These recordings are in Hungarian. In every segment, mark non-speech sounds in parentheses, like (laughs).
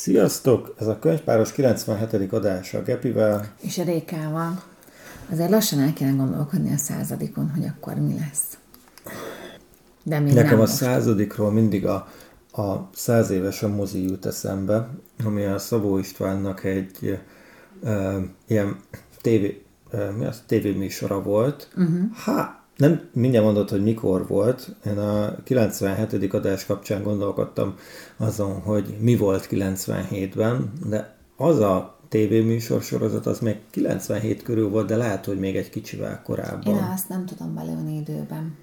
Sziasztok! Ez a könyvpáros 97. adása a Gepivel. És a Rékával. Azért lassan el kéne gondolkodni a századikon, hogy akkor mi lesz. De még Nekem nem a most. századikról mindig a, a száz éves a mozi jut eszembe, ami a Szabó Istvánnak egy e, ilyen tévé, e, mi az, tévéműsora volt. Uh-huh. Hát, nem mindjárt mondott, hogy mikor volt. Én a 97. adás kapcsán gondolkodtam azon, hogy mi volt 97-ben, de az a tévéműsor sorozat az még 97 körül volt, de lehet, hogy még egy kicsivel korábban. Én azt nem tudom belőni időben.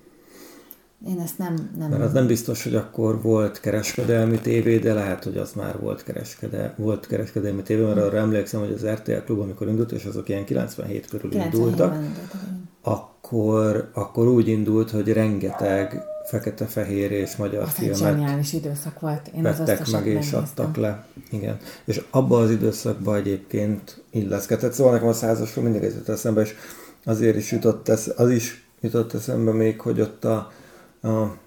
Én ezt nem... nem... Mert az nem biztos, hogy akkor volt kereskedelmi tévé, de lehet, hogy az már volt, kereskede, volt kereskedelmi tévé, mert arra emlékszem, hogy az RTL klub, amikor indult, és azok ilyen 97 körül 97 indultak, akkor, akkor úgy indult, hogy rengeteg fekete-fehér és magyar az filmet zseniális időszak volt. Én vettek az meg és adtak le. Igen. És abban az időszakban egyébként illeszkedett. Szóval nekem a százasról mindig ez jut eszembe, és azért is jutott, esz, az is jutott eszembe még, hogy ott a, a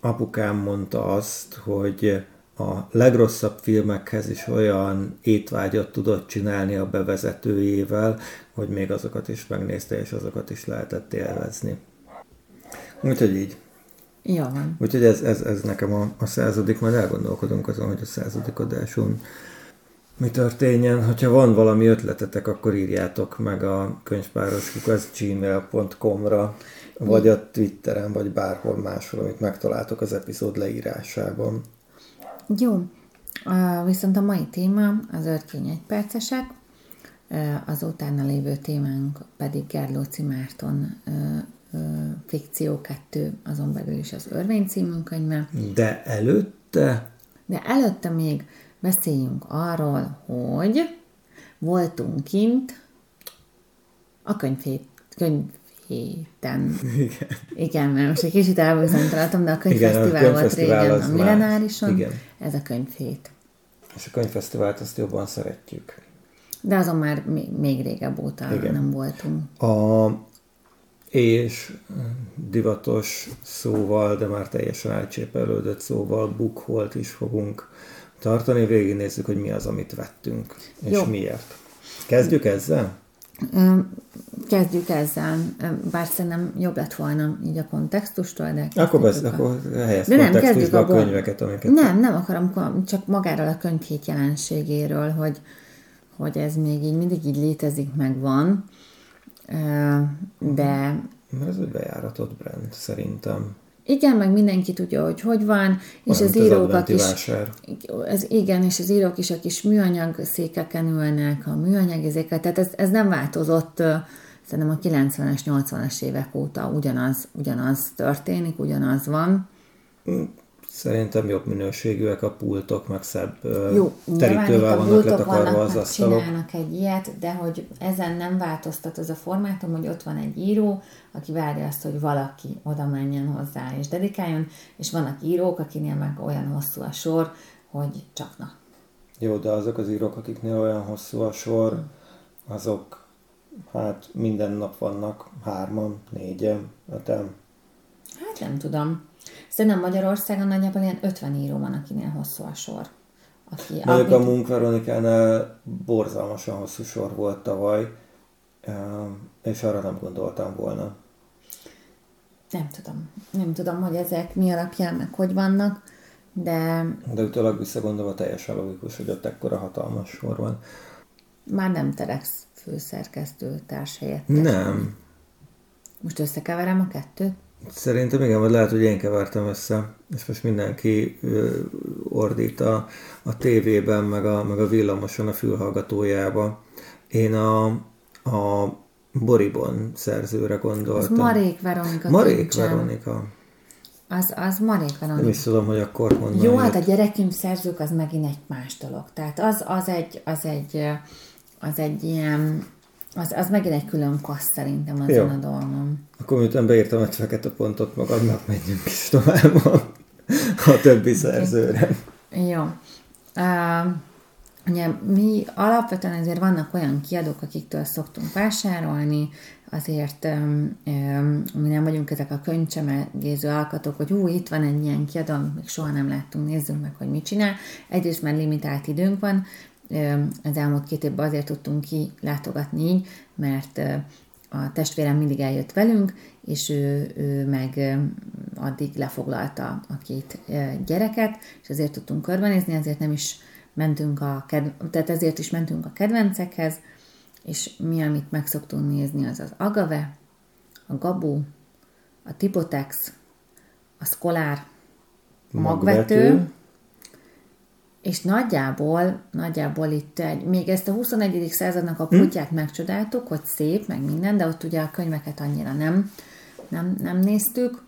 apukám mondta azt, hogy a legrosszabb filmekhez is olyan étvágyat tudott csinálni a bevezetőjével, hogy még azokat is megnézte, és azokat is lehetett élvezni. Úgyhogy így. Jó van. Úgyhogy ez, ez, ez nekem a, a századik, majd elgondolkodunk azon, hogy a századik adáson mi történjen. Hogyha van valami ötletetek, akkor írjátok meg a könyvpárosuk az gmail.com-ra, vagy a Twitteren, vagy bárhol máshol, amit megtaláltok az epizód leírásában. Jó. Viszont a mai téma az örkény egy percesek, az utána lévő témánk pedig Gerlóci Márton Fikció 2, azon belül is az Örvény című könyve. De előtte? De előtte még beszéljünk arról, hogy voltunk kint a könyvét, könyvhéten. Igen. Igen, mert most egy kicsit elbizonytalanodtam, de a könyvfesztivál volt régen a Millenárison. Igen. Ez a könyvhét. És a könyvfesztivált azt jobban szeretjük. De azon már még, még régebb óta Igen. nem voltunk. A, és divatos szóval, de már teljesen elcsépelődött szóval bukholt is fogunk tartani. Végignézzük, hogy mi az, amit vettünk, és Jó. miért. Kezdjük ezzel? Kezdjük ezzel, bár szerintem jobb lett volna így a kontextustól, de... Akkor, besz, a... akkor helyez de nem, kezdjük a könyveket, amiket... Nem, nem akarom, csak magáról a könyvhét jelenségéről, hogy, hogy ez még így mindig így létezik, meg van, de... Mert ez egy bejáratott brand, szerintem. Igen, meg mindenki tudja, hogy hogy van, és az írók is, ez igen, és az írók is a kis műanyag székeken ülnek, a műanyag ezéket, tehát ez, ez nem változott, szerintem a 90-es, 80-as évek óta ugyanaz, ugyanaz történik, ugyanaz van. Szerintem jobb minőségűek a pultok, meg szebb Jó, terítővel vannak letakarva az asztalok. csinálnak egy ilyet, de hogy ezen nem változtat az a formátum, hogy ott van egy író, aki várja azt, hogy valaki oda menjen hozzá és dedikáljon, és vannak írók, akinél meg olyan hosszú a sor, hogy csak na. Jó, de azok az írók, akiknél olyan hosszú a sor, azok hát minden nap vannak hárman, négyen, öten. Hát nem tudom. Szerintem Magyarországon nagyjából ilyen 50 író van, akinél hosszú a sor. Aki, Mondjuk a Munk Veronikánál borzalmasan hosszú sor volt tavaly, és arra nem gondoltam volna. Nem tudom. Nem tudom, hogy ezek mi alapján, meg hogy vannak, de... De utólag visszagondolva teljesen logikus, hogy ott ekkora hatalmas sor van. Már nem Telex főszerkesztő társhelyettes. Nem. Most összekeverem a kettőt? Szerintem igen, vagy lehet, hogy én kevertem össze, és most mindenki ordít a, a tévében, meg a, meg a villamoson a fülhallgatójába. Én a, a Boribon szerzőre gondoltam. Az Marék Veronika. Marék könycsem. Veronika. Az, az Marék Veronika. Nem is tudom, hogy akkor honnan Jó, hát a gyerekünk szerzők az megint egy más dolog. Tehát az, az, egy, az, egy, az egy ilyen az, az megint egy külön kassz szerintem az a dolgom. Akkor miután beírtam egy fekete pontot magadnak, menjünk is tovább a, a többi szerzőre. Jó. Uh, ugye mi alapvetően azért vannak olyan kiadók, akiktől szoktunk vásárolni, azért mi nem vagyunk ezek a könycsemegéző alkatok, hogy hú, itt van egy ilyen kiadó, még soha nem láttunk, nézzünk meg, hogy mit csinál. Egyrészt már limitált időnk van, az elmúlt két évben azért tudtunk ki látogatni így, mert a testvérem mindig eljött velünk, és ő, ő meg addig lefoglalta a két gyereket, és ezért tudtunk körbenézni, ezért nem is mentünk a kedv... tehát ezért is mentünk a kedvencekhez, és mi, amit meg szoktunk nézni, az az agave, a gabó, a tipotex, a szkolár, a magvető, magvető és nagyjából, nagyjából itt egy, még ezt a 21. századnak a kutyát hm? megcsodáltuk, hogy szép, meg minden, de ott ugye a könyveket annyira nem, nem, nem néztük,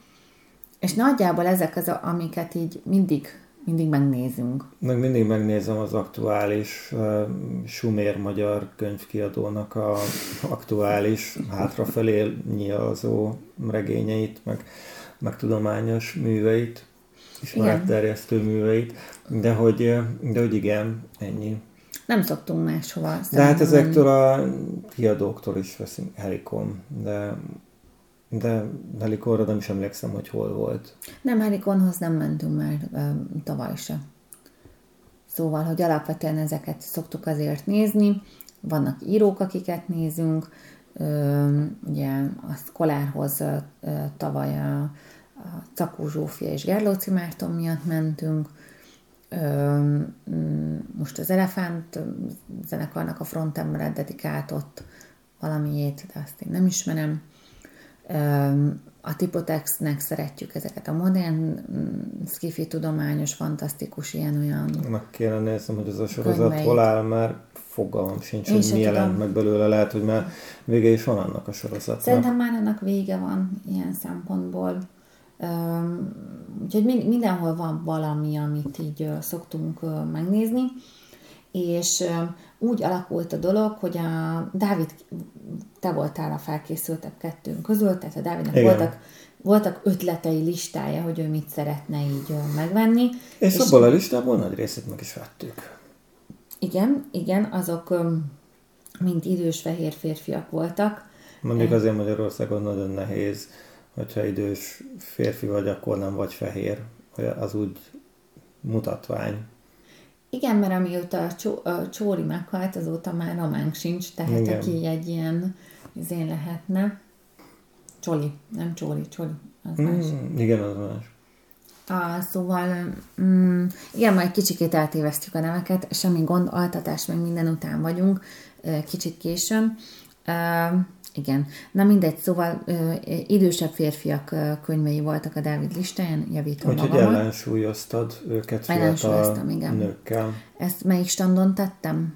és nagyjából ezek az, amiket így mindig, mindig megnézünk. Meg mindig megnézem az aktuális uh, Sumér magyar könyvkiadónak a aktuális hátrafelé nyilazó regényeit, meg, meg tudományos műveit, ismeretterjesztő műveit, de hogy, de hogy igen, ennyi. Nem szoktunk máshova. De hát ezektől a kiadóktól is veszünk Helikon, de de Helikonra nem is emlékszem, hogy hol volt. Nem, Helikonhoz nem mentünk már tavaly se. Szóval, hogy alapvetően ezeket szoktuk azért nézni. Vannak írók, akiket nézünk. ugye a Szkolárhoz tavaly a, a Cakó Zsófia és Gerlóci Márton miatt mentünk. Most az Elefánt zenekarnak a frontembere dedikáltott valamiét, de azt én nem ismerem a Tipotexnek szeretjük ezeket a modern, mm, skifi, tudományos, fantasztikus, ilyen-olyan Meg kéne néznem, hogy ez a sorozat könyveik. hol áll, mert fogalmam sincs, hogy mi jelent meg belőle. Lehet, hogy már vége is van annak a sorozatnak. Szerintem már annak vége van ilyen szempontból. Úgyhogy mindenhol van valami, amit így szoktunk megnézni és úgy alakult a dolog, hogy a Dávid, te voltál a felkészültek kettőnk közül, tehát a Dávidnak voltak, voltak ötletei, listája, hogy ő mit szeretne így megvenni. És, és abból a listából nagy részét meg is vettük. Igen, igen, azok mind idős fehér férfiak voltak. Mondjuk azért Magyarországon nagyon nehéz, hogyha idős férfi vagy, akkor nem vagy fehér. Az úgy mutatvány. Igen, mert amióta a, csó, a Csóri meghalt, azóta már románk sincs, tehát Igen. aki egy ilyen izén lehetne. Csoli, nem Csóri, Csoli, az mm, más. Igen, az más. Ah, szóval, mm, igen, majd kicsikét eltévesztjük a neveket, semmi gond, altatás, meg minden után vagyunk, kicsit későn. Igen. Na mindegy, szóval ö, idősebb férfiak ö, könyvei voltak a Dávid listáján, javítom Úgyhogy magamat. ellensúlyoztad őket fiatal igen. nőkkel. Ezt melyik standon tettem?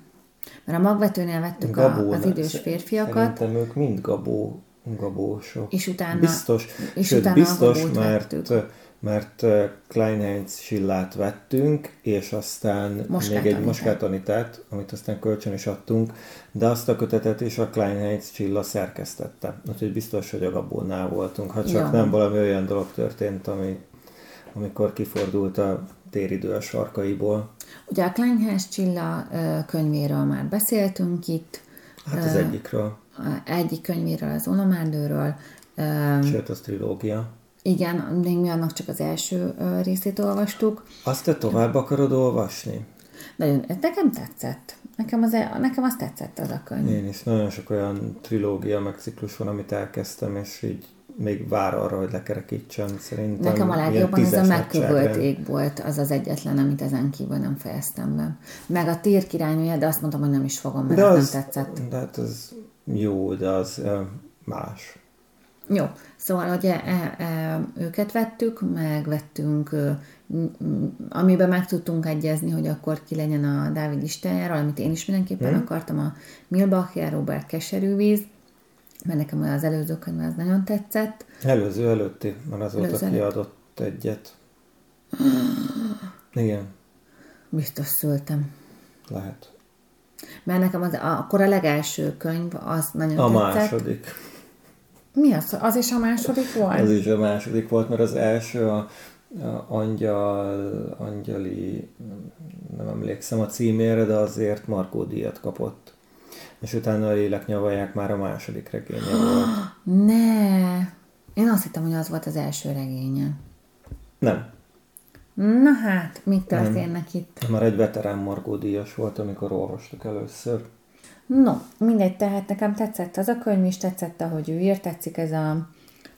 Mert a magvetőnél vettük Gabó, a, az idős férfiakat. Szerintem ők mind gabó, gabósok. És utána, biztos, és sőt, utána biztos, mert vettük mert Kleinheinz Schillát vettünk, és aztán Moskát még egy Moskátanitát, amit aztán kölcsön is adtunk, de azt a kötetet is a Kleinheinz Csilla szerkesztette. Úgyhogy biztos, hogy a Gabónál voltunk, ha csak ja. nem valami olyan dolog történt, ami, amikor kifordult a téridő a sarkaiból. Ugye a Kleinheinz Csilla könyvéről már beszéltünk itt. Hát az egyikről. Egyik könyvéről, az Onomárdőről. Sőt, az trilógia. Igen, még mi annak csak az első részét olvastuk. Azt te tovább akarod olvasni? Nagyon, ez nekem tetszett. Nekem az, e- nekem az tetszett az a könyv. Én is. Nagyon sok olyan trilógia, meg ciklus van, amit elkezdtem, és így még vár arra, hogy lekerekítsem. Szerintem Nekem a legjobban ez a megkövölt ég volt, az az egyetlen, amit ezen kívül nem fejeztem be. Meg a tér királynője, de azt mondtam, hogy nem is fogom, mert de az, nem tetszett. De hát az jó, de az más. Jó, szóval hogy e, e, őket vettük, megvettünk, amiben meg tudtunk egyezni, hogy akkor ki legyen a Dávid listájáról, amit én is mindenképpen hmm. akartam, a Milbachia Robert Keserűvíz, mert nekem az előző könyv az nagyon tetszett. Előző előtti, mert azóta előző kiadott egyet. Igen. Biztos szültem. Lehet. Mert nekem az, akkor a legelső könyv az nagyon a tetszett. A második. Mi az? Az is a második volt? Ez is a második volt, mert az első a, a Angyal, Angyali, nem emlékszem a címére, de azért Markó díjat kapott. és utána a lélek nyavalják már a második regénye (gasps) volt. Ne! Én azt hittem, hogy az volt az első regénye. Nem. Na hát, mi történnek Nem. itt? Már egy veterán Margó díjas volt, amikor olvastuk először. No, mindegy, tehát nekem tetszett az a könyv is, tetszett, ahogy ő írt, tetszik ez a,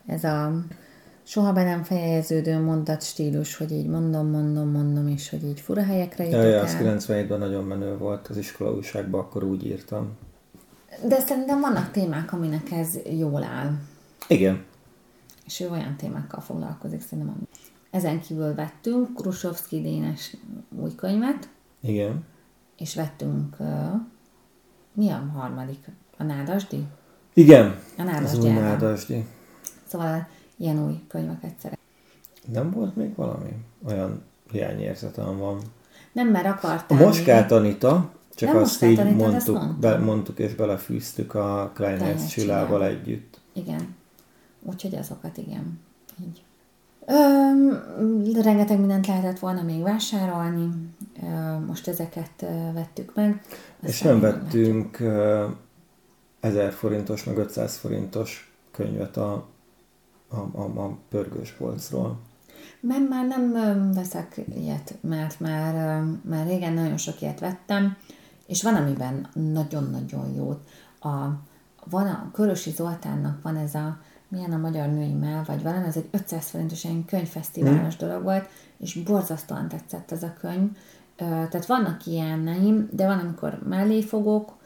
ez a soha be nem fejeződő mondat stílus, hogy így mondom, mondom, mondom, és hogy így fura helyekre jutok Ja, az 97-ben nagyon menő volt, az iskola újságban akkor úgy írtam. De szerintem vannak témák, aminek ez jól áll. Igen. És ő olyan témákkal foglalkozik, szerintem. ami- Ezen kívül vettünk Krusovszki Dénes új könyvet, Igen. és vettünk, uh, mi a harmadik? A Nádasdi? Igen. A Az Nádasdi. Ádám. nádasdi. Szóval ilyen új könyveket szeret. Nem volt még valami? Olyan hiányérzetem van. Nem, mert A akartál Moskát Anita, csak Nem azt így Anitát, azt mondtuk, mondtam. be, mondtuk és belefűztük a Kleinherz Csillával. együtt. Igen. Úgyhogy azokat igen. Így. Öm, rengeteg mindent lehetett volna még vásárolni. Öm, most ezeket vettük meg. És Aztán nem még vettünk ö, 1000 forintos, meg 500 forintos könyvet a, a, a, a pörgős polcról. Mert már nem veszek ilyet, mert már, már régen nagyon sok ilyet vettem, és van, amiben nagyon-nagyon jót. A, van a Körösi Zoltánnak van ez a milyen a magyar női mell, vagy valami, ez egy 500 forintos ilyen könyvfesztiválos dolog volt, és borzasztóan tetszett ez a könyv. Tehát vannak ilyeneim, de van, amikor mellé fogok,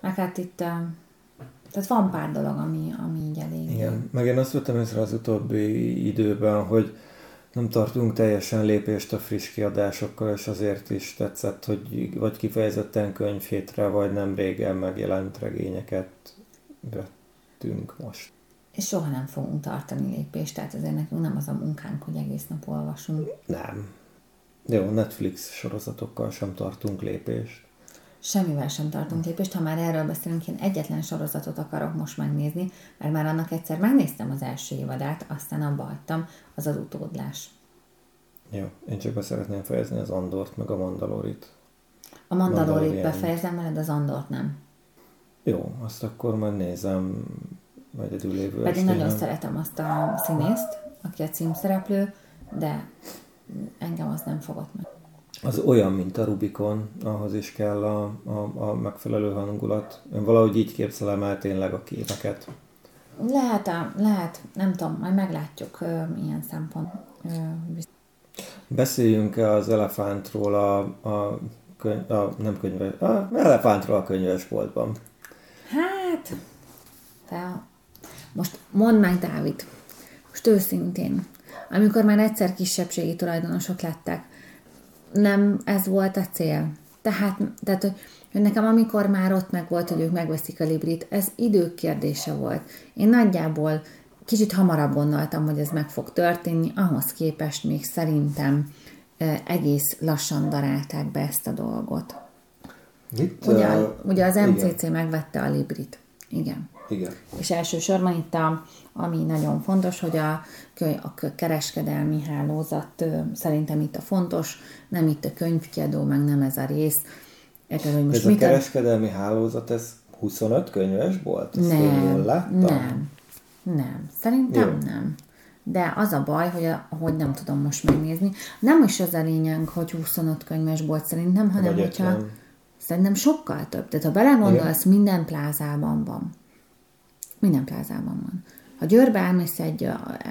meg hát itt, tehát van pár dolog, ami, ami így elég. Igen, meg én azt vettem észre az utóbbi időben, hogy nem tartunk teljesen lépést a friss kiadásokkal, és azért is tetszett, hogy vagy kifejezetten könyvhétre, vagy nem régen megjelent regényeket vettünk most. És soha nem fogunk tartani lépést, tehát azért nekünk nem az a munkánk, hogy egész nap olvasunk. Nem. Jó, Netflix sorozatokkal sem tartunk lépést. Semmivel sem tartunk lépést, ha már erről beszélünk, én egyetlen sorozatot akarok most megnézni, mert már annak egyszer megnéztem az első évadát, aztán abba hagytam, az az utódlás. Jó, én csak be szeretném fejezni az Andort, meg a Mandalorit. A Mandalorit befejezem veled, az Andort nem. Jó, azt akkor majd nézem egyedül lévő Pedig estén. nagyon szeretem azt a színészt, aki a címszereplő, de engem az nem fogott meg. Az olyan, mint a Rubikon, ahhoz is kell a, a, a megfelelő hangulat. Én valahogy így képzelem el tényleg a képeket. Lehet, lehet, nem tudom, majd meglátjuk ö, milyen szempont. Ö, bizt- Beszéljünk-e az elefántról a, a, könyv, a nem könyves, a elefántról a könyvesboltban? Hát, te, most mondd meg, Dávid, most őszintén, amikor már egyszer kisebbségi tulajdonosok lettek, nem ez volt a cél. Tehát, tehát hogy, nekem amikor már ott meg volt, hogy ők megveszik a Librit, ez idők kérdése volt. Én nagyjából kicsit hamarabb gondoltam, hogy ez meg fog történni, ahhoz képest még szerintem egész lassan darálták be ezt a dolgot. Itt, Ugye, uh, ugye az igen. MCC megvette a Librit. Igen. Igen. És elsősorban itt, a, ami nagyon fontos, hogy a, a kereskedelmi hálózat szerintem itt a fontos, nem itt a könyvkiadó, meg nem ez a rész. Érted, hogy most Ez a mit a- kereskedelmi hálózat, ez 25 könyves volt? Ezt Nem, nem, nem. Szerintem Jó. nem. De az a baj, hogy, a, hogy nem tudom most megnézni. Nem is az a lényeg, hogy 25 könyves volt szerintem, hanem Vagy hogyha... 50. Szerintem sokkal több. Tehát ha belegondolsz, minden plázában van. Minden plázában van. Ha Győrbe elmész egy,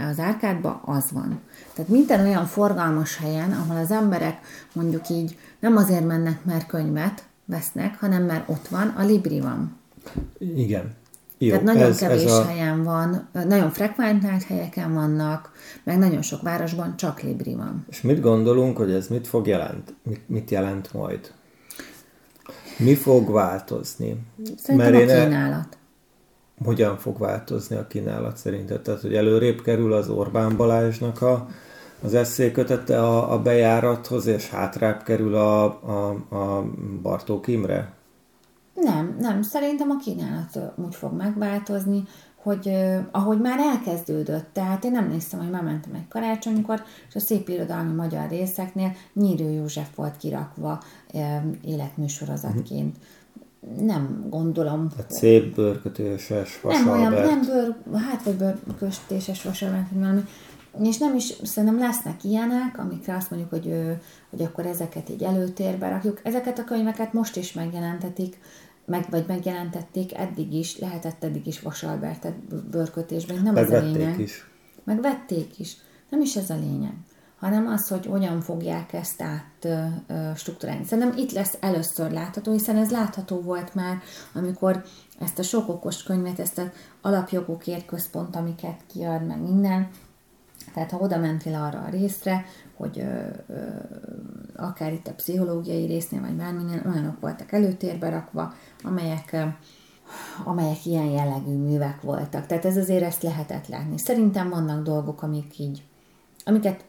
az árkádba, az van. Tehát minden olyan forgalmas helyen, ahol az emberek mondjuk így nem azért mennek, mert könyvet vesznek, hanem mert ott van, a Libri van. Igen. Jó, Tehát nagyon ez, kevés ez a, helyen van, nagyon frekventált helyeken vannak, meg nagyon sok városban csak Libri van. És mit gondolunk, hogy ez mit fog jelent? Mit, mit jelent majd? Mi fog változni? Szerintem Mert a én el- kínálat. hogyan fog változni a kínálat szerinted? Tehát, hogy előrébb kerül az Orbán Balázsnak a, az eszékötete a, a bejárathoz, és hátrább kerül a, a, a Bartók Imre? Nem, nem. Szerintem a kínálat úgy fog megváltozni, hogy uh, ahogy már elkezdődött, tehát én emlékszem, hogy már mentem egy karácsonykor, és a szép irodalmi magyar részeknél Nyírő József volt kirakva életműsorozatként. Nem gondolom. A szép bőrkötéses Nem olyan, nem bőr, hát vagy bőrkötéses vasalbert, valami. És nem is, szerintem lesznek ilyenek, amikre azt mondjuk, hogy, hogy akkor ezeket így előtérbe rakjuk. Ezeket a könyveket most is megjelentetik, meg, vagy megjelentették eddig is, lehetett eddig is vasalbertet bőrkötésben, nem ez a lényeg. is. Megvették is. Nem is ez a lényeg, hanem az, hogy hogyan fogják ezt át struktúrálni. Szerintem itt lesz először látható, hiszen ez látható volt már, amikor ezt a sok okos könyvet, ezt az alapjogokért központ, amiket kiad, meg minden, tehát ha oda mentél arra a részre, hogy ö, ö, akár itt a pszichológiai résznél, vagy bárminél olyanok voltak előtérbe rakva, amelyek, ö, amelyek ilyen jellegű művek voltak. Tehát ez azért ezt lehetett látni. Szerintem vannak dolgok, amik így, amiket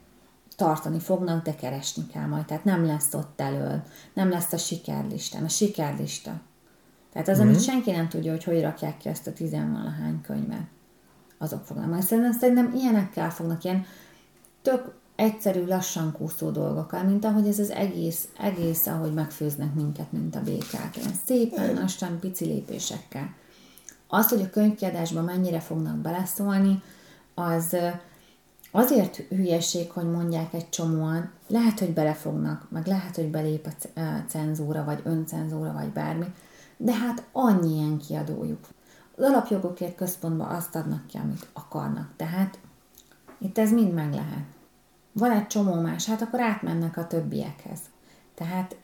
tartani fognak, de keresni kell majd. Tehát nem lesz ott elől, nem lesz a sikerlistán. A sikerlista. Tehát az, mm-hmm. amit mhm. senki nem tudja, hogy hogy rakják ki ezt a tizenvalahány könyvet azok fognak majd. Szerintem, szerintem ilyenekkel fognak ilyen tök egyszerű, lassan kúszó dolgokkal, mint ahogy ez az egész, egész, ahogy megfőznek minket, mint a békák. Ilyen szépen, lassan, pici lépésekkel. Azt, hogy a könyvkiadásban mennyire fognak beleszólni, az azért hülyeség, hogy mondják egy csomóan, lehet, hogy belefognak, meg lehet, hogy belép a cenzúra, vagy öncenzúra, vagy bármi, de hát annyi ilyen kiadójuk az alapjogokért központban azt adnak ki, amit akarnak. Tehát itt ez mind meg lehet. Van egy csomó más, hát akkor átmennek a többiekhez. Tehát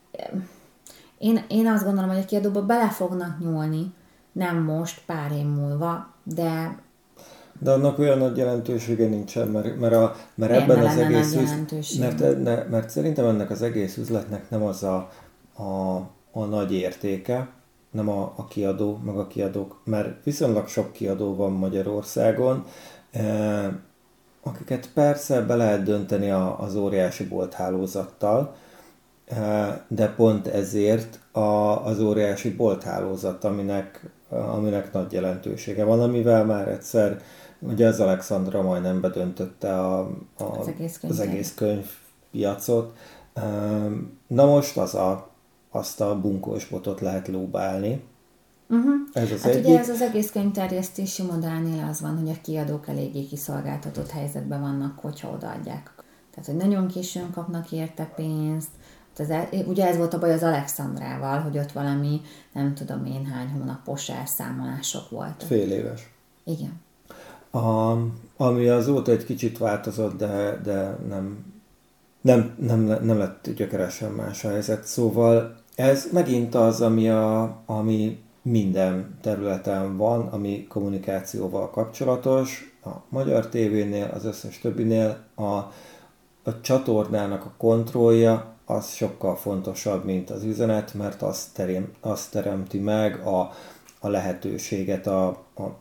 én, én azt gondolom, hogy a kiadóba bele fognak nyúlni, nem most, pár év múlva, de de annak olyan nagy jelentősége nincsen, mert, mert, a, mert ebben az egész üz... mert, ne, mert szerintem ennek az egész üzletnek nem az a, a, a nagy értéke, nem a, a kiadó, meg a kiadók, mert viszonylag sok kiadó van Magyarországon, eh, akiket persze be lehet dönteni a, az óriási bolthálózattal, eh, de pont ezért a, az óriási bolthálózat, aminek, aminek nagy jelentősége van, amivel már egyszer ugye az Alexandra majdnem bedöntötte a, a, az, egész az egész könyvpiacot. Eh, na most az a azt a bunkós botot lehet lóbálni. Uh-huh. Ez az hát egyik. ugye ez az egész könyvterjesztési modellnél az van, hogy a kiadók eléggé kiszolgáltatott helyzetben vannak, hogyha odaadják. Tehát, hogy nagyon későn kapnak érte pénzt, el, ugye ez volt a baj az Alexandrával, hogy ott valami, nem tudom én hány hónapos elszámolások voltak. Fél éves. Igen. A, ami azóta egy kicsit változott, de, de nem, nem, nem, nem lett gyökeresen más a helyzet. Szóval ez megint az, ami, a, ami minden területen van, ami kommunikációval kapcsolatos. A magyar tévénél, az összes többinél a, a csatornának a kontrollja az sokkal fontosabb, mint az üzenet, mert az, terem, az teremti meg a, a lehetőséget, a, a,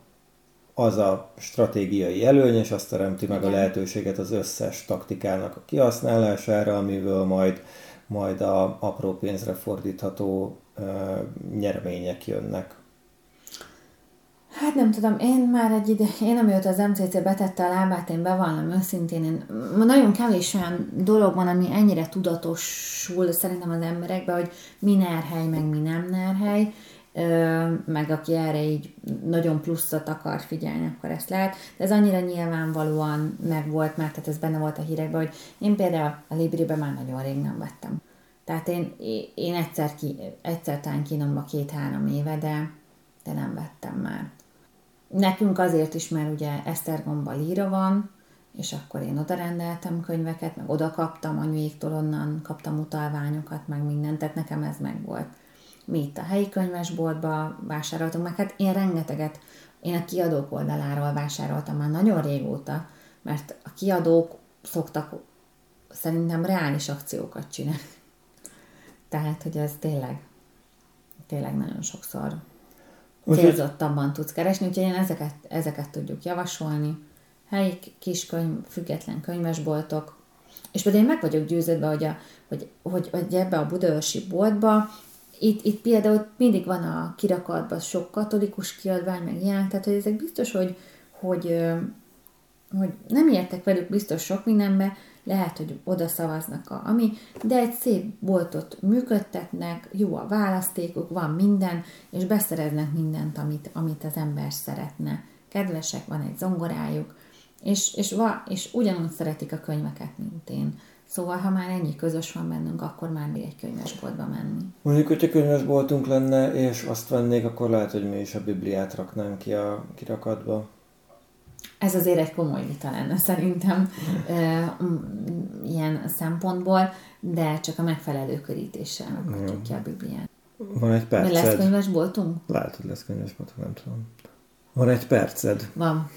az a stratégiai előny, és azt teremti meg a lehetőséget az összes taktikának a kihasználására, amiből majd majd a apró pénzre fordítható uh, nyeremények jönnek. Hát nem tudom, én már egy ide, én amióta az MCC betette a lábát, én bevallom őszintén, én, nagyon kevés olyan dolog van, ami ennyire tudatosul szerintem az emberekben, hogy mi nerhely, meg mi nem nerhely, meg aki erre így nagyon pluszot akar figyelni, akkor ezt lehet. De ez annyira nyilvánvalóan megvolt már, tehát ez benne volt a hírekben, hogy én például a Libribe már nagyon rég nem vettem. Tehát én, én egyszer, ki, egyszer talán kínomba két-három éve, de, de nem vettem már. Nekünk azért is, mert ugye Esztergomba líra van, és akkor én oda rendeltem könyveket, meg oda kaptam, anyuéktól onnan kaptam utalványokat, meg mindent, tehát nekem ez meg volt mi itt a helyi könyvesboltba vásároltunk, meg hát én rengeteget, én a kiadók oldaláról vásároltam már nagyon régóta, mert a kiadók szoktak szerintem reális akciókat csinálni. Tehát, hogy ez tényleg, tényleg nagyon sokszor célzottabban tudsz keresni, úgyhogy én ezeket, ezeket tudjuk javasolni. Helyi kiskönyv, független könyvesboltok, és pedig én meg vagyok győződve, hogy, a, hogy, hogy, hogy ebbe a budaörsi boltba itt, itt például mindig van a kirakatban sok katolikus kiadvány, meg ilyen, tehát hogy ezek biztos, hogy, hogy, hogy nem értek velük biztos sok mindenbe, lehet, hogy oda szavaznak a ami, de egy szép boltot működtetnek, jó a választékuk, van minden, és beszereznek mindent, amit, amit az ember szeretne. Kedvesek, van egy zongorájuk, és, és, va, és ugyanúgy szeretik a könyveket, mint én. Szóval, ha már ennyi közös van bennünk, akkor már még egy könyvesboltba menni. Mondjuk, hogyha könyvesboltunk lenne, és azt vennék, akkor lehet, hogy mi is a Bibliát raknánk ki a kirakatba. Ez azért egy komoly vita lenne szerintem ilyen szempontból, de csak a megfelelő körítéssel rakhatjuk ki a Bibliát. Van egy perced. Mi lesz könyvesboltunk? Lehet, hogy lesz könyvesboltunk, nem tudom. Van egy perced. Van.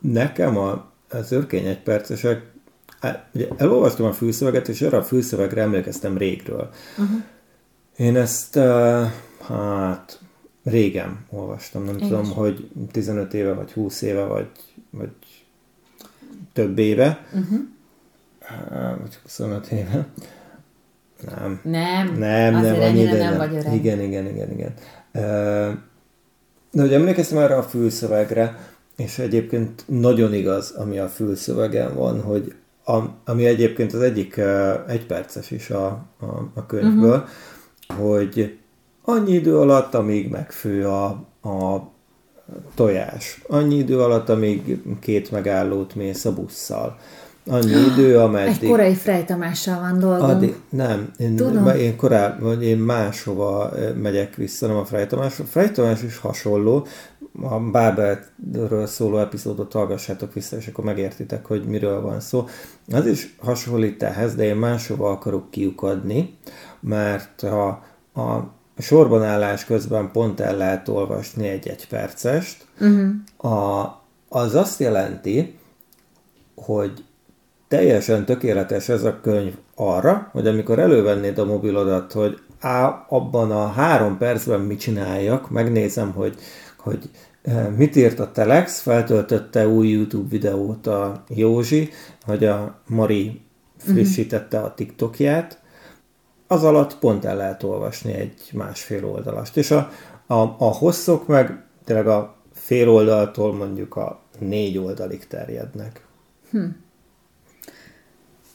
Nekem a, az örkény egy percesek ugye elolvastam a fülszöveget, és arra a fülszövegre emlékeztem régről. Uh-huh. Én ezt, hát, régen olvastam, nem Én tudom, is. hogy 15 éve, vagy 20 éve, vagy, vagy több éve, uh-huh. uh, vagy 25 éve. Nem. Nem, nem, nem, annyi, nem, nem vagy öreg. Igen, igen, igen, igen. De hogy emlékeztem erre a fülszövegre, és egyébként nagyon igaz, ami a fülszövegen van, hogy a, ami egyébként az egyik egyperces is a, a, a könyvből, uh-huh. hogy annyi idő alatt, amíg megfő a, a tojás, annyi idő alatt, amíg két megállót mész a busszal, annyi idő, ameddig... Egy korai Frejtamással van dolgom. Addig, nem, én, Tudom. én korábban, én máshova megyek vissza, nem a Frejtamás. A Frejtamás is hasonló, a Bábelről szóló epizódot hallgassátok vissza, és akkor megértitek, hogy miről van szó. Az is hasonlít ehhez, de én máshova akarok kiukadni, mert a, a sorban állás közben pont el lehet olvasni egy egy percest. Uh-huh. A, az azt jelenti, hogy teljesen tökéletes ez a könyv arra, hogy amikor elővennéd a mobilodat, hogy á, abban a három percben mit csináljak, megnézem, hogy hogy eh, mit írt a Telex, feltöltötte új YouTube videót a Józsi, hogy a Mari frissítette a TikTokját, az alatt pont el lehet olvasni egy másfél oldalast. És a, a, a hosszok meg tényleg a fél oldaltól mondjuk a négy oldalig terjednek. Hm.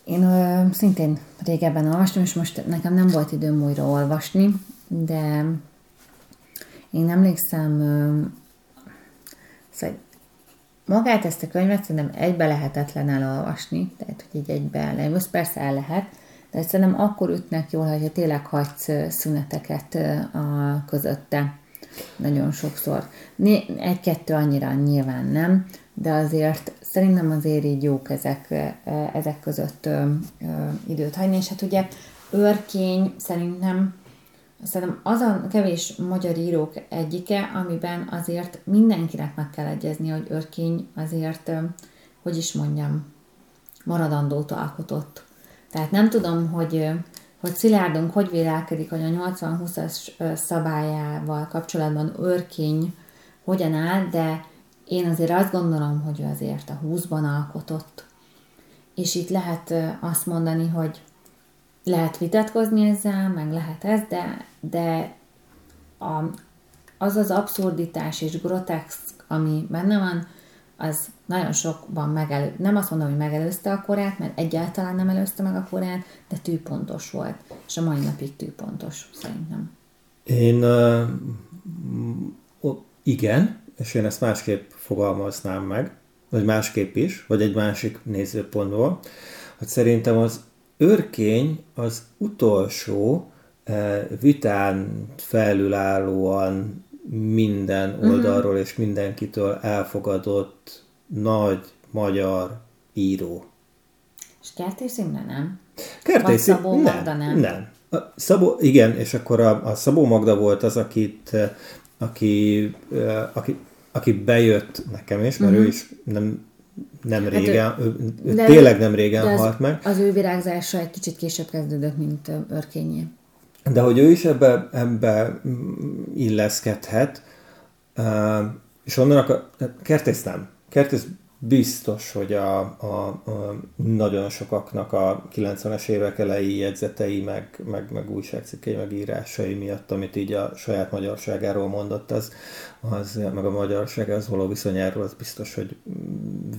Én ö, szintén régebben olvastam, és most nekem nem volt időm újra olvasni, de én emlékszem, szóval magát ezt a könyvet szerintem egybe lehetetlen elolvasni, tehát hogy így egybe most persze el lehet, de szerintem akkor ütnek jól, hogyha tényleg hagysz szüneteket a közötte nagyon sokszor. Egy-kettő annyira nyilván nem, de azért szerintem azért így jók ezek, ezek között időt hagyni, és hát ugye őrkény szerintem Szerintem az a kevés magyar írók egyike, amiben azért mindenkinek meg kell egyezni, hogy Örkény azért, hogy is mondjam, maradandót alkotott. Tehát nem tudom, hogy, hogy Szilárdunk hogy vélelkedik, hogy a 80-20-as szabályával kapcsolatban Örkény hogyan áll, de én azért azt gondolom, hogy ő azért a 20-ban alkotott. És itt lehet azt mondani, hogy lehet vitatkozni ezzel, meg lehet ez, de, de a, az az abszurditás és grotexk, ami benne van, az nagyon sokban megelő, nem azt mondom, hogy megelőzte a korát, mert egyáltalán nem előzte meg a korát, de tűpontos volt, és a mai napig tűpontos, szerintem. Én uh, igen, és én ezt másképp fogalmaznám meg, vagy másképp is, vagy egy másik nézőpontból, hogy szerintem az őrkény az utolsó vitán felülállóan minden mhm. oldalról uh-huh. és mindenkitől elfogadott nagy magyar író. És Kertész Imre nem? Kertész Szabó nem, Magda nem? Nem. A Szabó, igen, és akkor a, a Szabó Magda volt az, akit, eh, aki, eh, aki, aki bejött nekem is, mert uh-huh. ő is nem nem hát régen, ő, ő de, tényleg nem régen de az, halt meg. Az ő virágzása egy kicsit később kezdődött, mint Örkényé. De hogy ő is ebbe, ebbe illeszkedhet, és onnan a kertész nem. Kertész biztos, hogy a, a, a nagyon sokaknak a 90-es évek elejé jegyzetei, meg, meg, meg újságcikkei, meg írásai miatt, amit így a saját magyarságáról mondott, az, az meg a magyarsághoz való viszonyáról, az biztos, hogy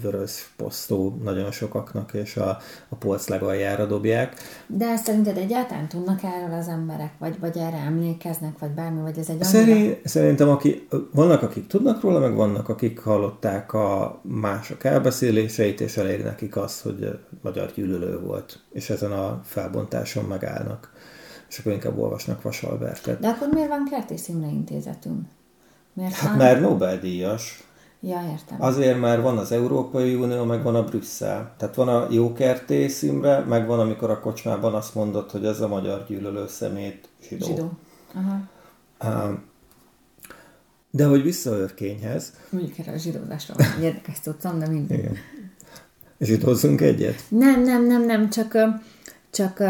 vörös posztó nagyon sokaknak, és a, a polc legaljára dobják. De szerinted egyáltalán tudnak erről az emberek, vagy, vagy erre emlékeznek, vagy bármi, vagy ez egy Szerint, Szerintem aki, vannak, akik tudnak róla, meg vannak, akik hallották a mások elbeszéléseit, és elég nekik azt, hogy magyar gyűlölő volt, és ezen a felbontáson megállnak és akkor inkább olvasnak Vasalbertet. De akkor miért van Kertész Imre intézetünk? Miért hát mert Nobel-díjas. Ja, értem. Azért, mert van az Európai Unió, meg van a Brüsszel. Tehát van a jó kertész Imre, meg van, amikor a kocsmában azt mondott, hogy ez a magyar gyűlölő szemét zsidó. Zsidó. Aha. De hogy vissza Örkényhez. Mondjuk erre a zsidózásra van érdekes tudtam, de mindig. Igen. Zsidózzunk egyet? Nem, nem, nem, nem, csak, csak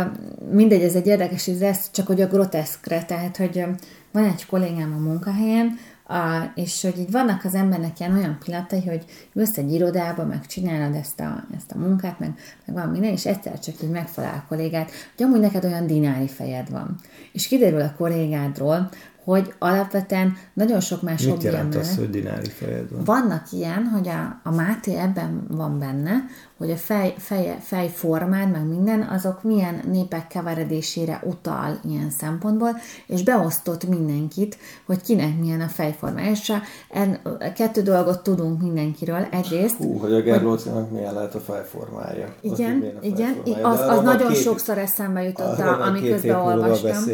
mindegy, ez egy érdekes, ez csak hogy a groteszkre, tehát, hogy van egy kollégám a munkahelyen, a, és hogy így vannak az embernek ilyen olyan pillanatai, hogy jössz egy irodába, meg csinálod ezt a, ezt a munkát, meg, meg van minden, és egyszer csak így megfelel a kollégát, hogy amúgy neked olyan dinári fejed van. És kiderül a kollégádról, hogy alapvetően nagyon sok más Mit jelent az, hogy dinári fejed van? Vannak ilyen, hogy a, a Máté ebben van benne, hogy a fej, fej, fejformád, meg minden, azok milyen népek keveredésére utal ilyen szempontból, és beosztott mindenkit, hogy kinek milyen a fejformája. És a, en, a kettő dolgot tudunk mindenkiről. Egyrészt... Hú, hogy a Gerlócinak milyen lehet a fejformája. Igen, a igen, az, az nagyon két, sokszor eszembe jutott, ami közben olvastam.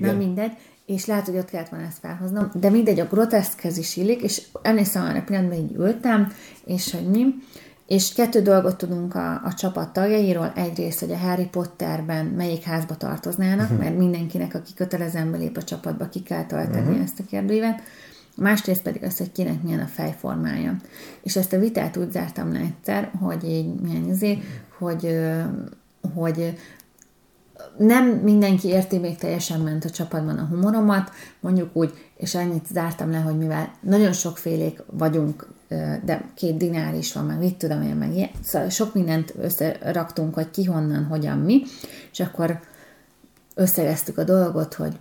Nem mindegy és lehet, hogy ott kellett volna ezt felhoznom, de mindegy, a groteszkhez is illik, és emlékszem arra pillanatban így ültem, és hogy mi, és kettő dolgot tudunk a, a csapat tagjairól. Egyrészt, hogy a Harry Potterben melyik házba tartoznának, uh-huh. mert mindenkinek, aki kötelezően belép a csapatba, ki kell tölteni uh-huh. ezt a kérdőívet. Másrészt pedig az, hogy kinek milyen a fejformája. És ezt a vitát úgy zártam le egyszer, hogy így milyen izé, hogy, hogy nem mindenki érti még teljesen ment a csapatban a humoromat, mondjuk úgy, és ennyit zártam le, hogy mivel nagyon sokfélék vagyunk, de két dinár is van, meg mit tudom én, meg ilyen, szóval sok mindent összeraktunk, hogy ki honnan, hogyan, mi, és akkor összegeztük a dolgot, hogy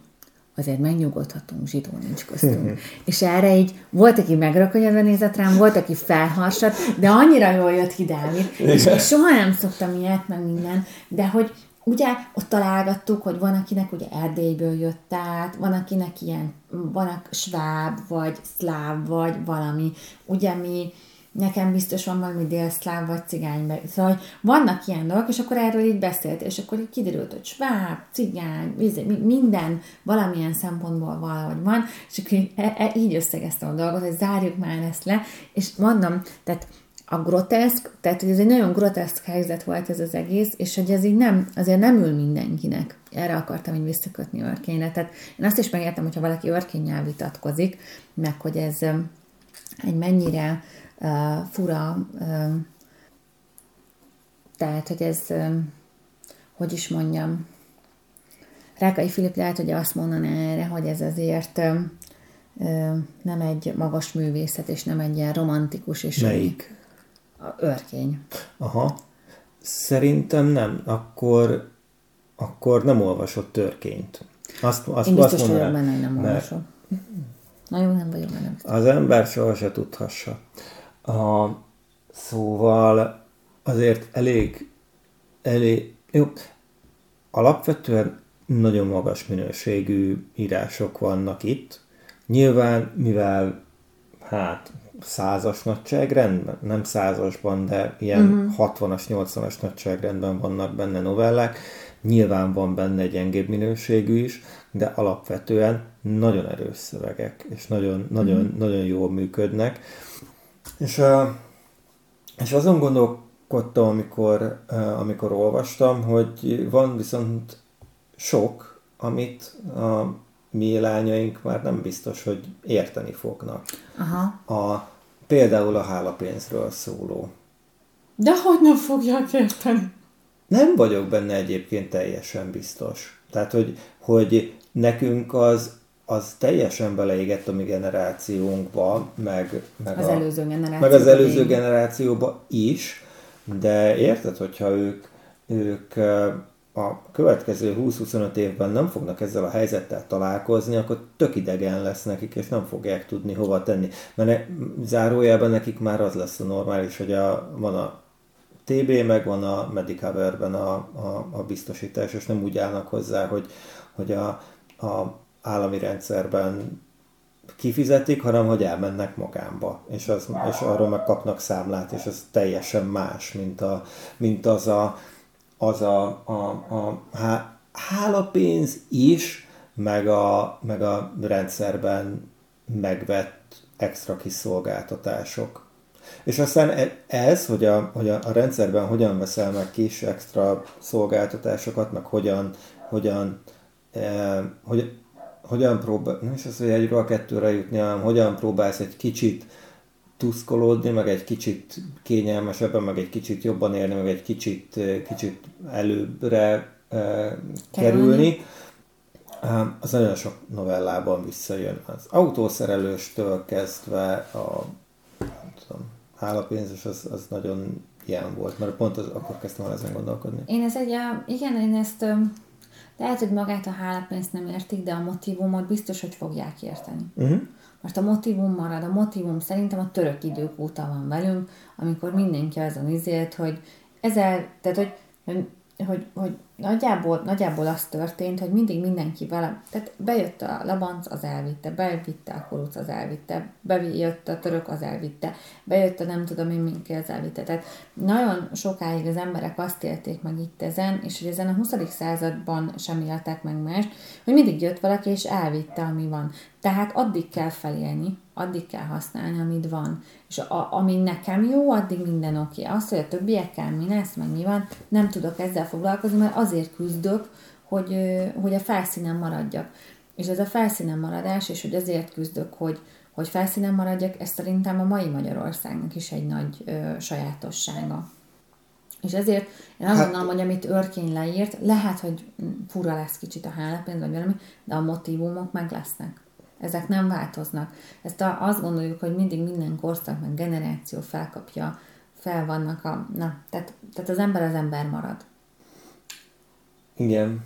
azért megnyugodhatunk, zsidó nincs köztünk. és erre így volt, aki megrakonyodva nézett rám, volt, aki felharsat, de annyira jól jött ki Dávid, és soha nem szoktam ilyet, meg minden, de hogy ugye ott találgattuk, hogy van, akinek ugye Erdélyből jött át, van, akinek ilyen, van sváb, vagy szláv, vagy valami. Ugye mi, nekem biztos van valami délszláv, vagy cigány. Szóval hogy vannak ilyen dolgok, és akkor erről így beszélt, és akkor így kiderült, hogy sváb, cigány, minden valamilyen szempontból valahogy van, és akkor így, e, e, így összegeztem a dolgot, hogy zárjuk már ezt le, és mondom, tehát a groteszk, tehát hogy ez egy nagyon groteszk helyzet volt ez az egész, és hogy ez így nem, azért nem ül mindenkinek. Erre akartam így visszakötni örkényre. Tehát én azt is megértem, hogyha valaki örkénnyel vitatkozik, meg hogy ez egy mennyire uh, fura, uh, tehát, hogy ez, uh, hogy is mondjam, Rákai Filip lehet, hogy azt mondaná erre, hogy ez azért uh, nem egy magas művészet, és nem egy ilyen romantikus és Melyik? Örkény. Aha. Szerintem nem. Akkor, akkor nem olvasott törkényt. Azt, azt, Én biztos azt vagyok benne, hogy nem olvasom. Nagyon nem vagyok benne. Az ember soha se tudhassa. A, szóval azért elég, elég, jó, alapvetően nagyon magas minőségű írások vannak itt. Nyilván, mivel hát százas nagyságrendben, nem százasban, de ilyen uh-huh. 60-as, 80-as nagyságrendben vannak benne novellák. Nyilván van benne gyengébb minőségű is, de alapvetően nagyon erős szövegek, és nagyon, nagyon, uh-huh. nagyon jól működnek. És, és azon gondolkodtam, amikor, amikor olvastam, hogy van viszont sok, amit a mi lányaink már nem biztos, hogy érteni fognak. Aha. A, például a hálapénzről szóló. De hogy nem fogják érteni? Nem vagyok benne egyébként teljesen biztos. Tehát, hogy, hogy nekünk az az teljesen beleégett a mi generációnkba, meg, meg, az a, előző generációba meg az előző generációba is, de érted, hogyha ők, ők a következő 20-25 évben nem fognak ezzel a helyzettel találkozni, akkor tök idegen lesz nekik, és nem fogják tudni hova tenni. Mert ne, zárójában nekik már az lesz a normális, hogy a, van a TB, meg van a Medicover-ben a, a, a biztosítás, és nem úgy állnak hozzá, hogy, hogy a, a állami rendszerben kifizetik, hanem hogy elmennek magánba, és, az, és arról meg kapnak számlát, és ez teljesen más, mint, a, mint az a, az a, a, a há, hálapénz is, meg a, meg a rendszerben megvett extra kiszolgáltatások. És aztán e, ez, hogy a, hogy a, a rendszerben hogyan veszel meg kis extra szolgáltatásokat, meg hogyan, hogyan, eh, hogy, hogyan próbál, nem is az, hogy egyről a kettőre jutni, hanem hogyan próbálsz egy kicsit tuszkolódni, meg egy kicsit kényelmesebben, meg egy kicsit jobban élni, meg egy kicsit, kicsit előbbre eh, kerülni. Az nagyon sok novellában visszajön. Az autószerelőstől kezdve a nem tudom, hálapénzes, az, az nagyon ilyen volt, mert pont az, akkor kezdtem el ezen gondolkodni. Én ez egy, igen, én ezt lehet, hogy magát a hálapénzt nem értik, de a motivumot biztos, hogy fogják érteni. Uh-huh. Most a motivum marad, a motivum szerintem a török idők óta van velünk, amikor mindenki azon izélt, hogy ezzel, tehát hogy, hogy, hogy nagyjából, nagyjából az történt, hogy mindig mindenki vele, tehát bejött a Labanc, az elvitte, bevitte a Kuruc, az elvitte, bejött a török, az elvitte, bejött a nem tudom én minki, az elvitte. Tehát nagyon sokáig az emberek azt élték meg itt ezen, és hogy ezen a 20. században sem éltek meg más, hogy mindig jött valaki és elvitte, ami van. Tehát addig kell felélni, addig kell használni, amit van. És a, ami nekem jó, addig minden oké. Okay. Azt, hogy a többiekkel mi lesz, meg mi van, nem tudok ezzel foglalkozni, mert azért küzdök, hogy, hogy a felszínen maradjak. És ez a felszínen maradás, és hogy azért küzdök, hogy, hogy felszínen maradjak, ez szerintem a mai Magyarországnak is egy nagy ö, sajátossága. És ezért én azt hát, gondolom, hogy amit Örkény leírt, lehet, hogy fura lesz kicsit a hálapénz, vagy valami, de a motivumok meg lesznek. Ezek nem változnak. Ezt a, azt gondoljuk, hogy mindig minden korszak, meg generáció felkapja, fel vannak a... Na, tehát, tehát az ember az ember marad. Igen.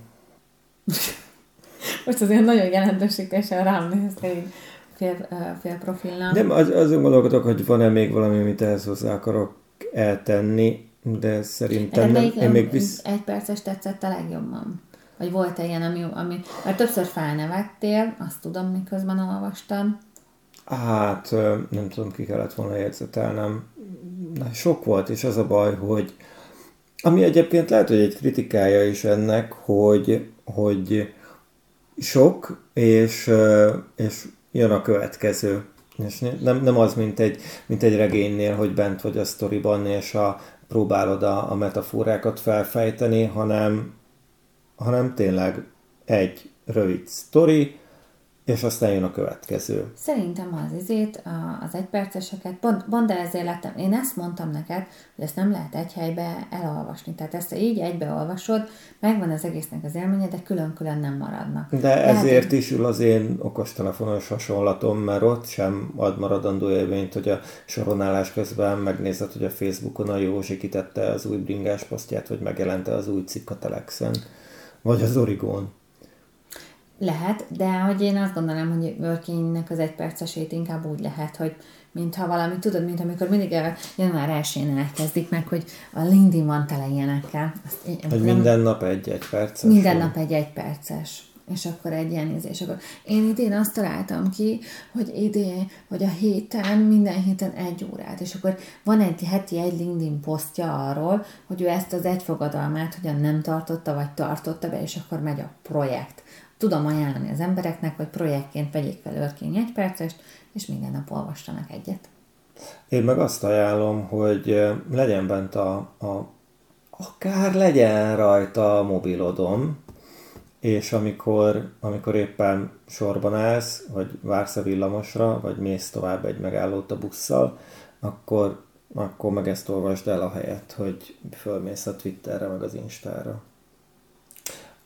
(laughs) Most azért nagyon jelentőségesen rám nézte így fél, fél profilnál. Nem, az, azon gondolkodok, hogy van-e még valami, amit ehhez hozzá akarok eltenni, de szerintem nem. Én még visz... Egy perces tetszett a legjobban. Vagy volt-e ilyen, ami, ami... Mert többször felnevettél, azt tudom, miközben olvastam. Hát, nem tudom, ki kellett volna jegyzetelnem. Sok volt, és az a baj, hogy ami egyébként lehet, hogy egy kritikája is ennek, hogy, hogy sok, és, és jön a következő. És nem, nem az, mint egy, mint egy regénynél, hogy bent vagy a sztoriban, és a, próbálod a, a metaforákat felfejteni, hanem, hanem tényleg egy rövid sztori, és aztán jön a következő. Szerintem az izét, az egyperceseket, pont, pont de ezért lettem, én ezt mondtam neked, hogy ezt nem lehet egy helybe elolvasni. Tehát ezt így egybe olvasod, megvan az egésznek az élménye, de külön-külön nem maradnak. De lehet, ezért is ül az én okostelefonos hasonlatom, mert ott sem ad maradandó élményt, hogy a soronálás közben megnézed, hogy a Facebookon a Józsi kitette az új bringás posztját, hogy megjelente az új cikk a Telexen, vagy az Origon. Lehet, de hogy én azt gondolom, hogy workingnek az egypercesét inkább úgy lehet, hogy mintha valami, tudod, mint amikor mindig január 1 elkezdik meg, hogy a LinkedIn van tele ilyenekkel. Azt, hogy nem, minden nap egy-egy perces? Minden nap egy-egy perces és akkor egy ilyen íz, és akkor én idén azt találtam ki, hogy idén, hogy a héten, minden héten egy órát, és akkor van egy heti egy LinkedIn posztja arról, hogy ő ezt az egyfogadalmát hogyan nem tartotta, vagy tartotta be, és akkor megy a projekt tudom ajánlani az embereknek, hogy projektként vegyék fel őrkény egy percest, és minden nap olvassanak egyet. Én meg azt ajánlom, hogy legyen bent a, a akár legyen rajta a mobilodom, és amikor, amikor éppen sorban állsz, vagy vársz a villamosra, vagy mész tovább egy megállót a busszal, akkor, akkor meg ezt olvasd el a helyet, hogy fölmész a Twitterre, meg az Instára.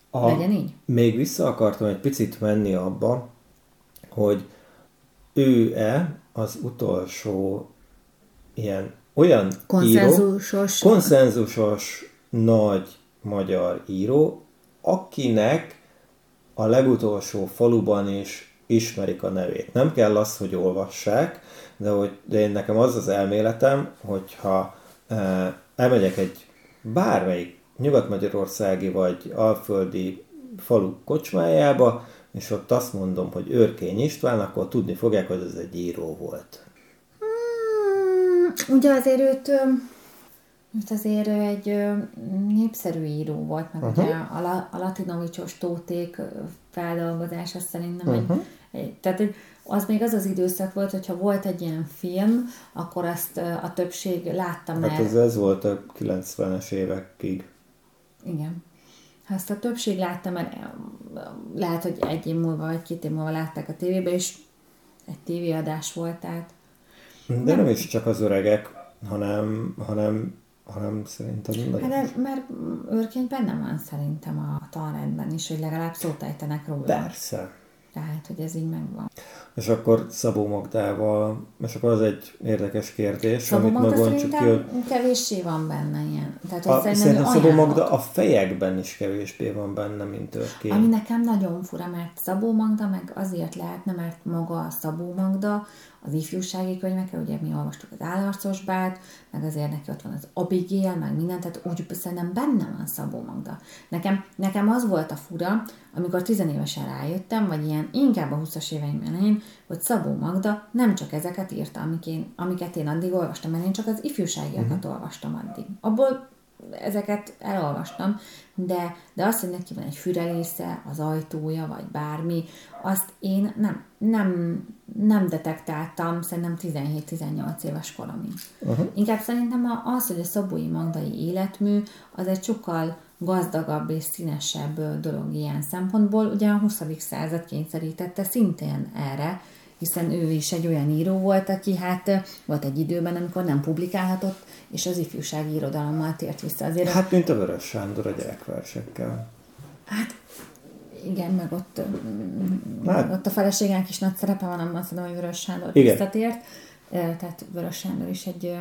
A, Legyen így? Még vissza akartam egy picit menni abba, hogy ő-e az utolsó ilyen olyan konszenzusos, író, konszenzusos nagy magyar író, akinek a legutolsó faluban is ismerik a nevét. Nem kell az, hogy olvassák, de, hogy, de én nekem az az elméletem, hogyha e, elmegyek egy bármelyik nyugat-magyarországi vagy alföldi falu kocsmájába, és ott azt mondom, hogy Őrkény István, akkor tudni fogják, hogy ez egy író volt. Hmm, ugye azért őt, őt azért egy népszerű író volt, meg uh-huh. ugye a, a latinovicsos tóték feldolgozása szerintem uh-huh. egy, egy, tehát egy, az még az az időszak volt, hogyha volt egy ilyen film, akkor azt a többség látta már. Hát ez, ez volt a 90-es évekig. Igen. Ha ezt a többség látta, mert lehet, hogy egy év múlva, vagy két év múlva látták a tévébe, és egy tévéadás volt, tehát... De nem, nem is csak az öregek, hanem, hanem, hanem szerintem nagyon... Hát, mert őrként benne van szerintem a tanrendben is, hogy legalább szót ejtenek róla. Persze. Tehát, hogy ez így megvan. És akkor Szabó Magdával, és akkor az egy érdekes kérdés, Szabó amit Magda meg ki, hogy... kevéssé van benne ilyen. Tehát, hogy a, szerintem Szabó Magda a fejekben is kevésbé van benne, mint Törkény. Ami nekem nagyon fura, mert Szabó Magda meg azért lehetne, mert maga a Szabó Magda az ifjúsági könyvekre, ugye mi olvastuk az állarcos bát, meg azért neki ott van az Abigail, meg minden, tehát úgy szerintem benne van Szabó Magda. Nekem, nekem az volt a fura, amikor tizenévesen rájöttem, vagy ilyen inkább a 20-as éveim elején, hogy Szabó Magda nem csak ezeket írta, amik én, amiket én addig olvastam, mert én csak az ifjúságiakat uh-huh. olvastam addig. Abból ezeket elolvastam, de, de azt, hogy neki van egy fürelésze, az ajtója, vagy bármi, azt én nem, nem, nem detektáltam, szerintem 17-18 éves koromig. Uh-huh. Inkább szerintem az, hogy a Szabói Magdai életmű, az egy sokkal gazdagabb és színesebb dolog ilyen szempontból. Ugye a 20. század kényszerítette szintén erre, hiszen ő is egy olyan író volt, aki hát volt egy időben, amikor nem publikálhatott, és az ifjúsági irodalommal tért vissza. Azért hát, mint a Vörös Sándor a gyerekversekkel. Hát igen, meg ott, hát. ott a feleségének is nagy szerepe van, abban szerintem, hogy Vörös Sándor igen. visszatért. Tehát Vörös Sándor is egy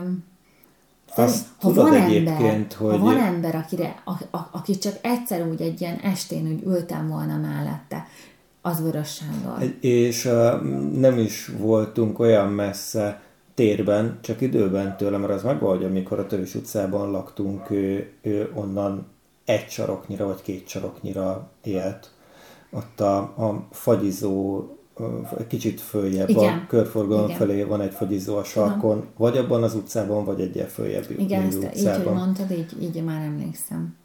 azt ha tudod van egyébként, ember, hogy... Ha van ember, akire, a, a, aki csak egyszer úgy egy ilyen estén úgy ültem volna mellette, az Vörös Sándor. És uh, nem is voltunk olyan messze térben, csak időben tőle, mert az megvan, hogy amikor a Tövis utcában laktunk, ő, ő onnan egy saroknyira vagy két saroknyira élt. Ott a, a fagyizó egy kicsit följebb Igen. a körforgalom Igen. felé van egy fagyizó a sarkon, Tudom. vagy abban az utcában, vagy egyel följebb Igen, ezt utcában. így, hogy mondtad, így, így már emlékszem.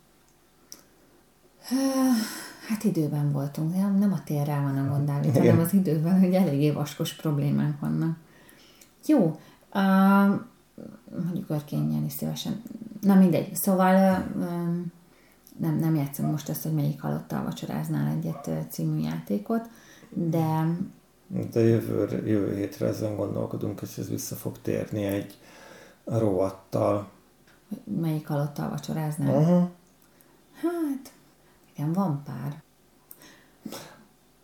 Hát időben voltunk, nem, nem a térrel van a gond, Dávid, hanem az időben, hogy eléggé vaskos problémák vannak. Jó, uh, mondjuk örkényen is szívesen. Na mindegy, szóval uh, nem, nem játszom most ezt, hogy melyik halottal vacsoráznál egyet című játékot, de... De jövő, jövő hétre ezen gondolkodunk, és ez vissza fog térni egy rovattal. Melyik halottal vacsoráznál? Uh-huh. Hát, igen, van pár.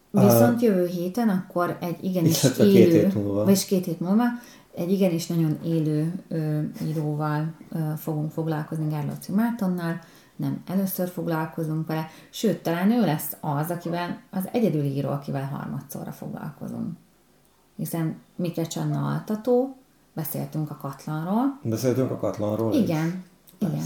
Viszont jövő héten akkor egy igenis élő, két hét múlva. vagyis két hét múlva, egy igenis nagyon élő ö, íróval ö, fogunk foglalkozni, Gárlóci Mártonnal, nem először foglalkozunk vele, sőt, talán ő lesz az, akivel, az egyedüli író, akivel harmadszorra foglalkozunk. Hiszen Mike Csanna altató, beszéltünk a Katlanról. Beszéltünk a Katlanról Igen, is. igen.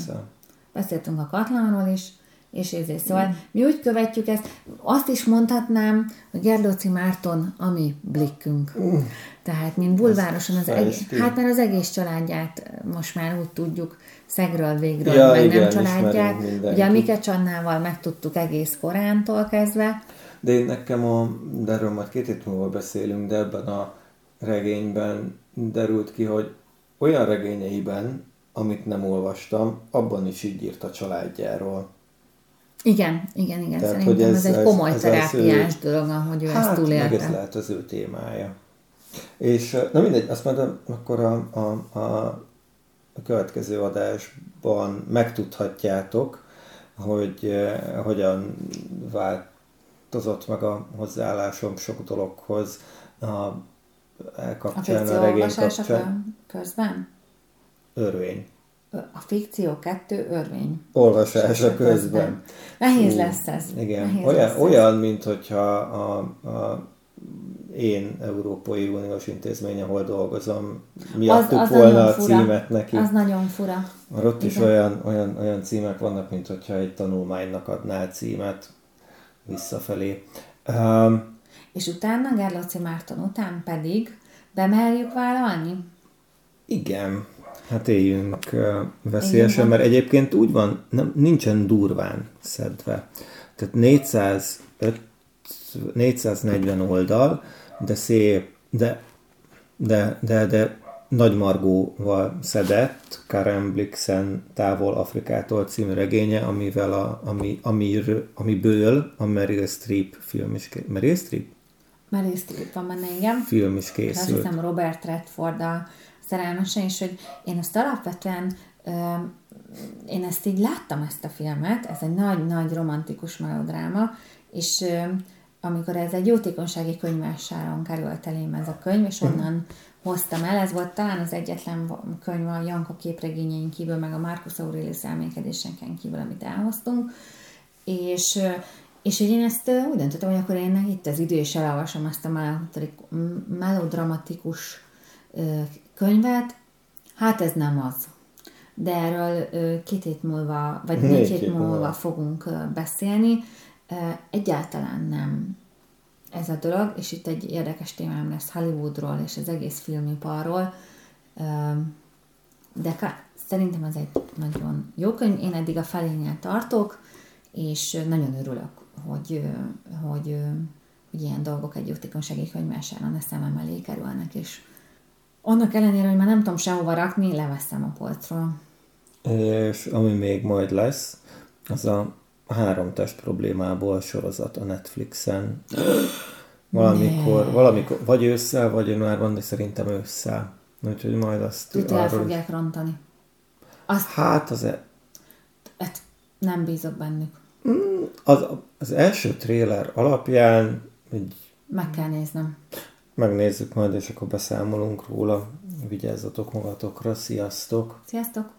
Beszéltünk a Katlanról is, és ezért szóval mi úgy követjük ezt, azt is mondhatnám, hogy Gerdóci Márton, ami blikkünk. Uh, Tehát, mint bulvárosan az egész, hát mert az egész családját most már úgy tudjuk, szegről végről, ja, meg igen, nem családját. Ugye a Mike Csannával megtudtuk egész korántól kezdve. De én nekem a, de erről majd két hét múlva beszélünk, de ebben a regényben derült ki, hogy olyan regényeiben, amit nem olvastam, abban is így írt a családjáról. Igen, igen, igen. Tehát, Szerintem hogy ez, ez egy komoly ez terápiás ő, dolog, hogy ő hát, ezt túlélte. Meg ez lehet az ő témája. És na mindegy, azt mondom, akkor a, a, a, a következő adásban megtudhatjátok, hogy eh, hogyan változott meg a hozzáállásom sok dologhoz, a elkapcsán, a, a regény kapcsán. közben? Örvény. A fikció kettő örvény. Olvasása közben. közben. Nehéz Hú, lesz ez. Igen. Nehéz olyan, lesz olyan ez. mint hogyha a, a én Európai Uniós intézmény, ahol dolgozom, miattuk az, az volna a címet neki. Az nagyon fura. Ott is olyan, olyan, olyan címek vannak, mint hogyha egy tanulmánynak adnál címet visszafelé. Um, és utána, Gerlóci Márton után pedig bemerjük vállalni? Igen. Hát éljünk veszélyesen, mert egyébként úgy van, nem, nincsen durván szedve. Tehát 405, 440 oldal, de szép, de, de, de, de nagy margóval szedett Karen Blixen Távol Afrikától című regénye, amivel a, ami, amir, amiből a Meryl Streep film is készült. Meryl Streep? Meryl Streep van benne, igen. Film is készült. Azt hiszem Robert Redford a szerelmese, és hogy én azt alapvetően én ezt így láttam ezt a filmet, ez egy nagy-nagy romantikus melodráma, és amikor ez egy jótékonysági könyvvásáron került elém ez a könyv, és onnan hoztam el, ez volt talán az egyetlen könyv a Janka képregényeink kívül, meg a Marcus Aurelius elmékedésenken kívül, amit elhoztunk, és és hogy én ezt úgy döntöttem, hogy akkor én itt az idő, és elolvasom ezt a melodramatikus könyvet, hát ez nem az. De erről két hét múlva, vagy négy hét múlva fogunk beszélni. Egyáltalán nem ez a dolog, és itt egy érdekes témám lesz Hollywoodról és az egész filmiparról, de szerintem ez egy nagyon jó könyv, én eddig a felénél tartok, és nagyon örülök, hogy, hogy, hogy ilyen dolgok egy jótékonysági könyvmásáron a szemem elé kerülnek, és annak ellenére, hogy már nem tudom sehova rakni, leveszem a polcról. És ami még majd lesz, az a három test problémából sorozat a Netflixen. Valamikor, ne. valamikor, vagy ősszel, vagy januárban, de szerintem ősszel. Úgyhogy majd azt... Tud, el fogják rontani. Azt, hát az... E... Hát nem bízok bennük. Mm, az, az első tréler alapján egy... Meg kell néznem. Megnézzük majd, és akkor beszámolunk róla. Vigyázzatok magatokra, sziasztok! Sziasztok!